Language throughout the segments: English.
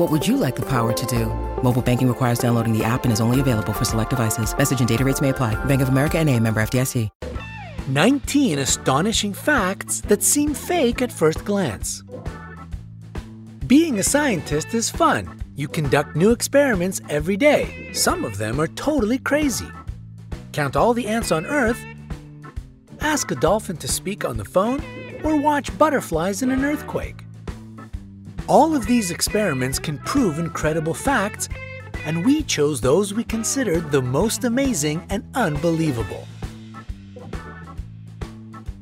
What would you like the power to do? Mobile banking requires downloading the app and is only available for select devices. Message and data rates may apply. Bank of America and a member FDIC. 19 astonishing facts that seem fake at first glance. Being a scientist is fun. You conduct new experiments every day. Some of them are totally crazy. Count all the ants on Earth, ask a dolphin to speak on the phone, or watch butterflies in an earthquake. All of these experiments can prove incredible facts, and we chose those we considered the most amazing and unbelievable.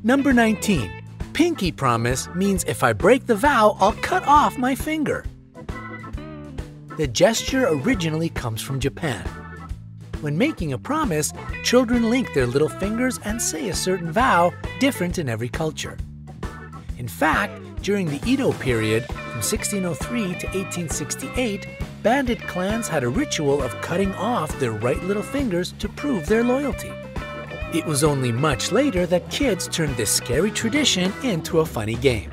Number 19. Pinky promise means if I break the vow, I'll cut off my finger. The gesture originally comes from Japan. When making a promise, children link their little fingers and say a certain vow, different in every culture. In fact, during the Edo period, from 1603 to 1868, bandit clans had a ritual of cutting off their right little fingers to prove their loyalty. It was only much later that kids turned this scary tradition into a funny game.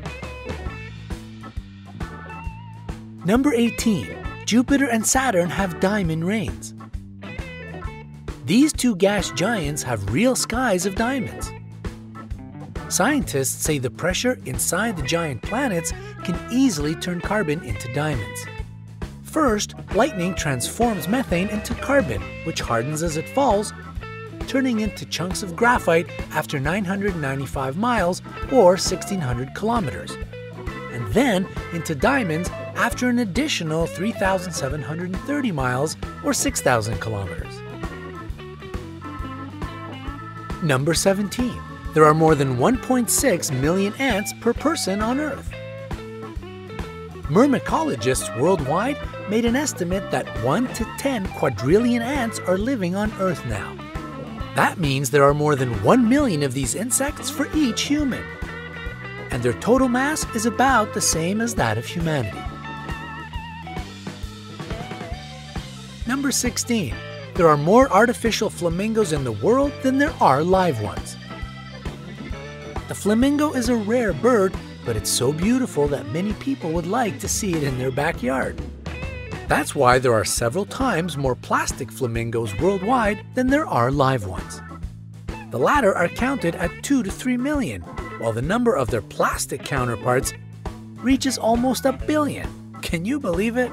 Number 18. Jupiter and Saturn have diamond rings. These two gas giants have real skies of diamonds. Scientists say the pressure inside the giant planets can easily turn carbon into diamonds. First, lightning transforms methane into carbon, which hardens as it falls, turning into chunks of graphite after 995 miles or 1600 kilometers, and then into diamonds after an additional 3,730 miles or 6,000 kilometers. Number 17. There are more than 1.6 million ants per person on Earth. Myrmecologists worldwide made an estimate that 1 to 10 quadrillion ants are living on Earth now. That means there are more than 1 million of these insects for each human. And their total mass is about the same as that of humanity. Number 16. There are more artificial flamingos in the world than there are live ones. The flamingo is a rare bird, but it's so beautiful that many people would like to see it in their backyard. That's why there are several times more plastic flamingos worldwide than there are live ones. The latter are counted at 2 to 3 million, while the number of their plastic counterparts reaches almost a billion. Can you believe it?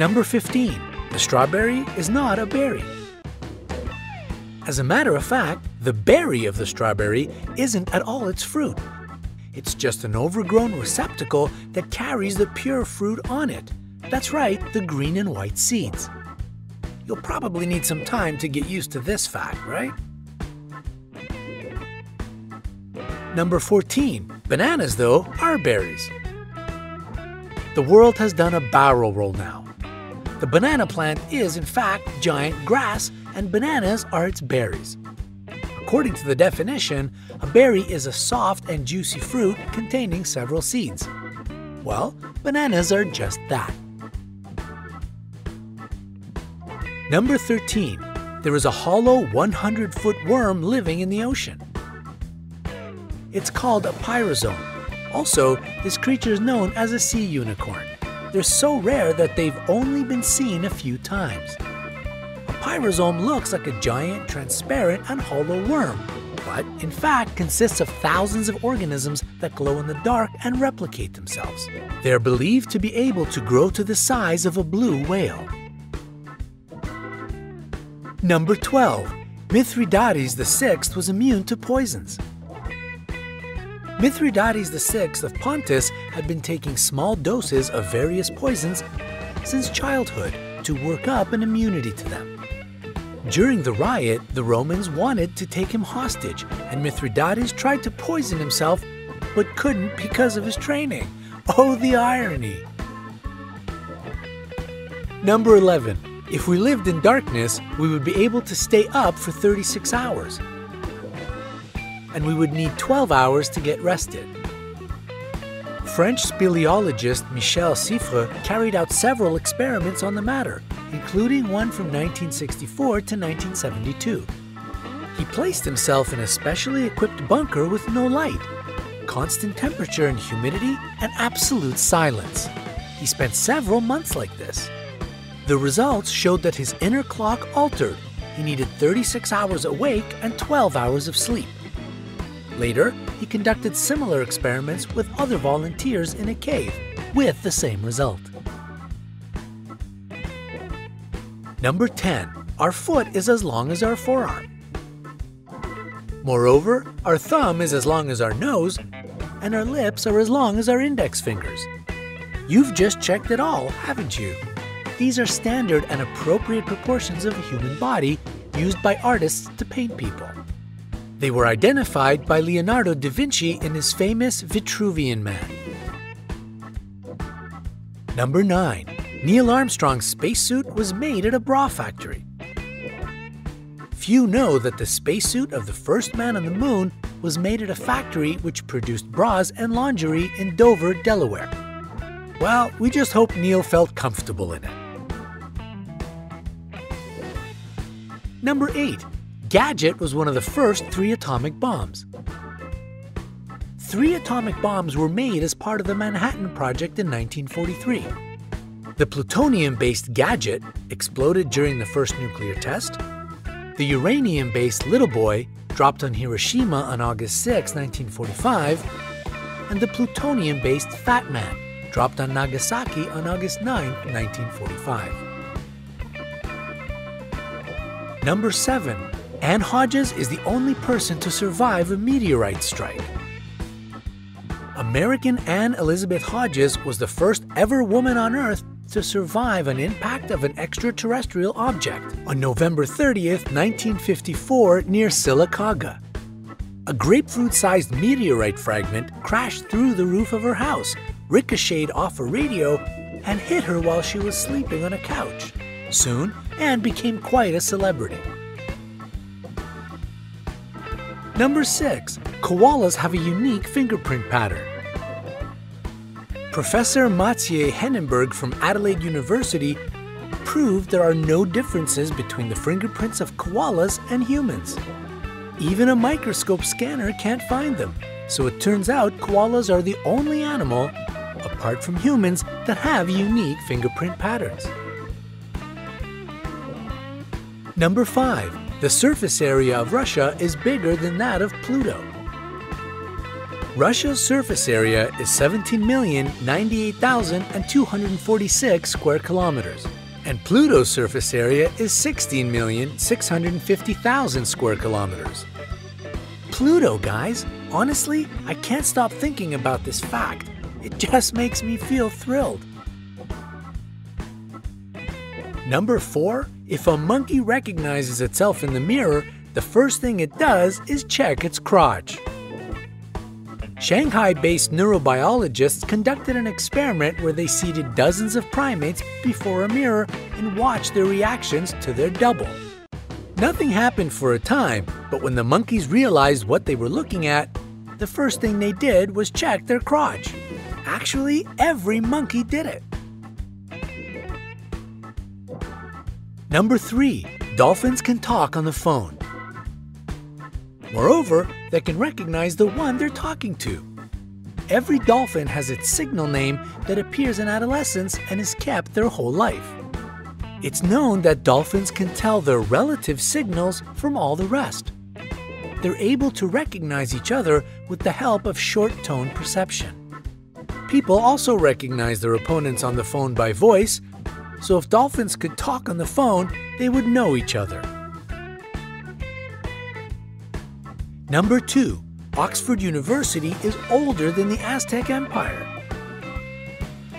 Number 15. The strawberry is not a berry. As a matter of fact, the berry of the strawberry isn't at all its fruit. It's just an overgrown receptacle that carries the pure fruit on it. That's right, the green and white seeds. You'll probably need some time to get used to this fact, right? Number 14. Bananas, though, are berries. The world has done a barrel roll now. The banana plant is, in fact, giant grass, and bananas are its berries. According to the definition, a berry is a soft and juicy fruit containing several seeds. Well, bananas are just that. Number 13. there is a hollow 100 foot worm living in the ocean. It's called a pyrosome. Also, this creature is known as a sea unicorn. They're so rare that they've only been seen a few times. A pyrosome looks like a giant, transparent, and hollow worm, but in fact consists of thousands of organisms that glow in the dark and replicate themselves. They are believed to be able to grow to the size of a blue whale. Number 12. Mithridates VI was immune to poisons. Mithridates VI of Pontus had been taking small doses of various poisons since childhood to work up an immunity to them. During the riot, the Romans wanted to take him hostage, and Mithridates tried to poison himself but couldn't because of his training. Oh, the irony! Number 11. If we lived in darkness, we would be able to stay up for 36 hours. And we would need 12 hours to get rested. French speleologist Michel Siffre carried out several experiments on the matter, including one from 1964 to 1972. He placed himself in a specially equipped bunker with no light, constant temperature and humidity, and absolute silence. He spent several months like this. The results showed that his inner clock altered. He needed 36 hours awake and 12 hours of sleep. Later, he conducted similar experiments with other volunteers in a cave, with the same result. Number 10. Our foot is as long as our forearm. Moreover, our thumb is as long as our nose, and our lips are as long as our index fingers. You've just checked it all, haven't you? These are standard and appropriate proportions of a human body used by artists to paint people. They were identified by Leonardo da Vinci in his famous Vitruvian Man. Number 9. Neil Armstrong's spacesuit was made at a bra factory. Few know that the spacesuit of the first man on the moon was made at a factory which produced bras and lingerie in Dover, Delaware. Well, we just hope Neil felt comfortable in it. Number 8. Gadget was one of the first three atomic bombs. Three atomic bombs were made as part of the Manhattan Project in 1943. The plutonium based Gadget exploded during the first nuclear test. The uranium based Little Boy dropped on Hiroshima on August 6, 1945. And the plutonium based Fat Man dropped on Nagasaki on August 9, 1945. Number 7. Anne Hodges is the only person to survive a meteorite strike. American Anne Elizabeth Hodges was the first ever woman on Earth to survive an impact of an extraterrestrial object on November 30th, 1954, near Sylacauga. A grapefruit sized meteorite fragment crashed through the roof of her house, ricocheted off a radio, and hit her while she was sleeping on a couch. Soon, Anne became quite a celebrity. Number 6. Koalas have a unique fingerprint pattern. Professor Mathieu Henneberg from Adelaide University proved there are no differences between the fingerprints of koalas and humans. Even a microscope scanner can't find them, so it turns out koalas are the only animal, apart from humans, that have unique fingerprint patterns. Number 5. The surface area of Russia is bigger than that of Pluto. Russia's surface area is 17,098,246 square kilometers, and Pluto's surface area is 16,650,000 square kilometers. Pluto, guys! Honestly, I can't stop thinking about this fact. It just makes me feel thrilled. Number 4. If a monkey recognizes itself in the mirror, the first thing it does is check its crotch. Shanghai based neurobiologists conducted an experiment where they seated dozens of primates before a mirror and watched their reactions to their double. Nothing happened for a time, but when the monkeys realized what they were looking at, the first thing they did was check their crotch. Actually, every monkey did it. Number 3. Dolphins can talk on the phone. Moreover, they can recognize the one they're talking to. Every dolphin has its signal name that appears in adolescence and is kept their whole life. It's known that dolphins can tell their relative signals from all the rest. They're able to recognize each other with the help of short tone perception. People also recognize their opponents on the phone by voice, so if dolphins could talk on the phone, they would know each other. Number 2. Oxford University is older than the Aztec Empire.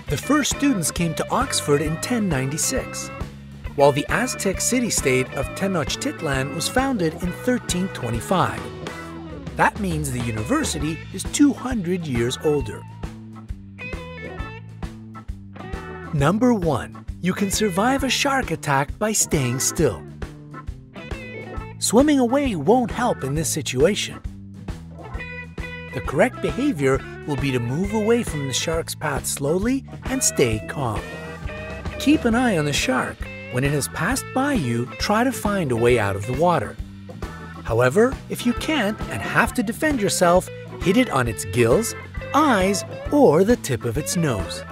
The first students came to Oxford in 1096, while the Aztec city-state of Tenochtitlan was founded in 1325. That means the university is 200 years older. Number 1. You can survive a shark attack by staying still. Swimming away won't help in this situation. The correct behavior will be to move away from the shark's path slowly and stay calm. Keep an eye on the shark. When it has passed by you, try to find a way out of the water. However, if you can't and have to defend yourself, hit it on its gills, eyes, or the tip of its nose.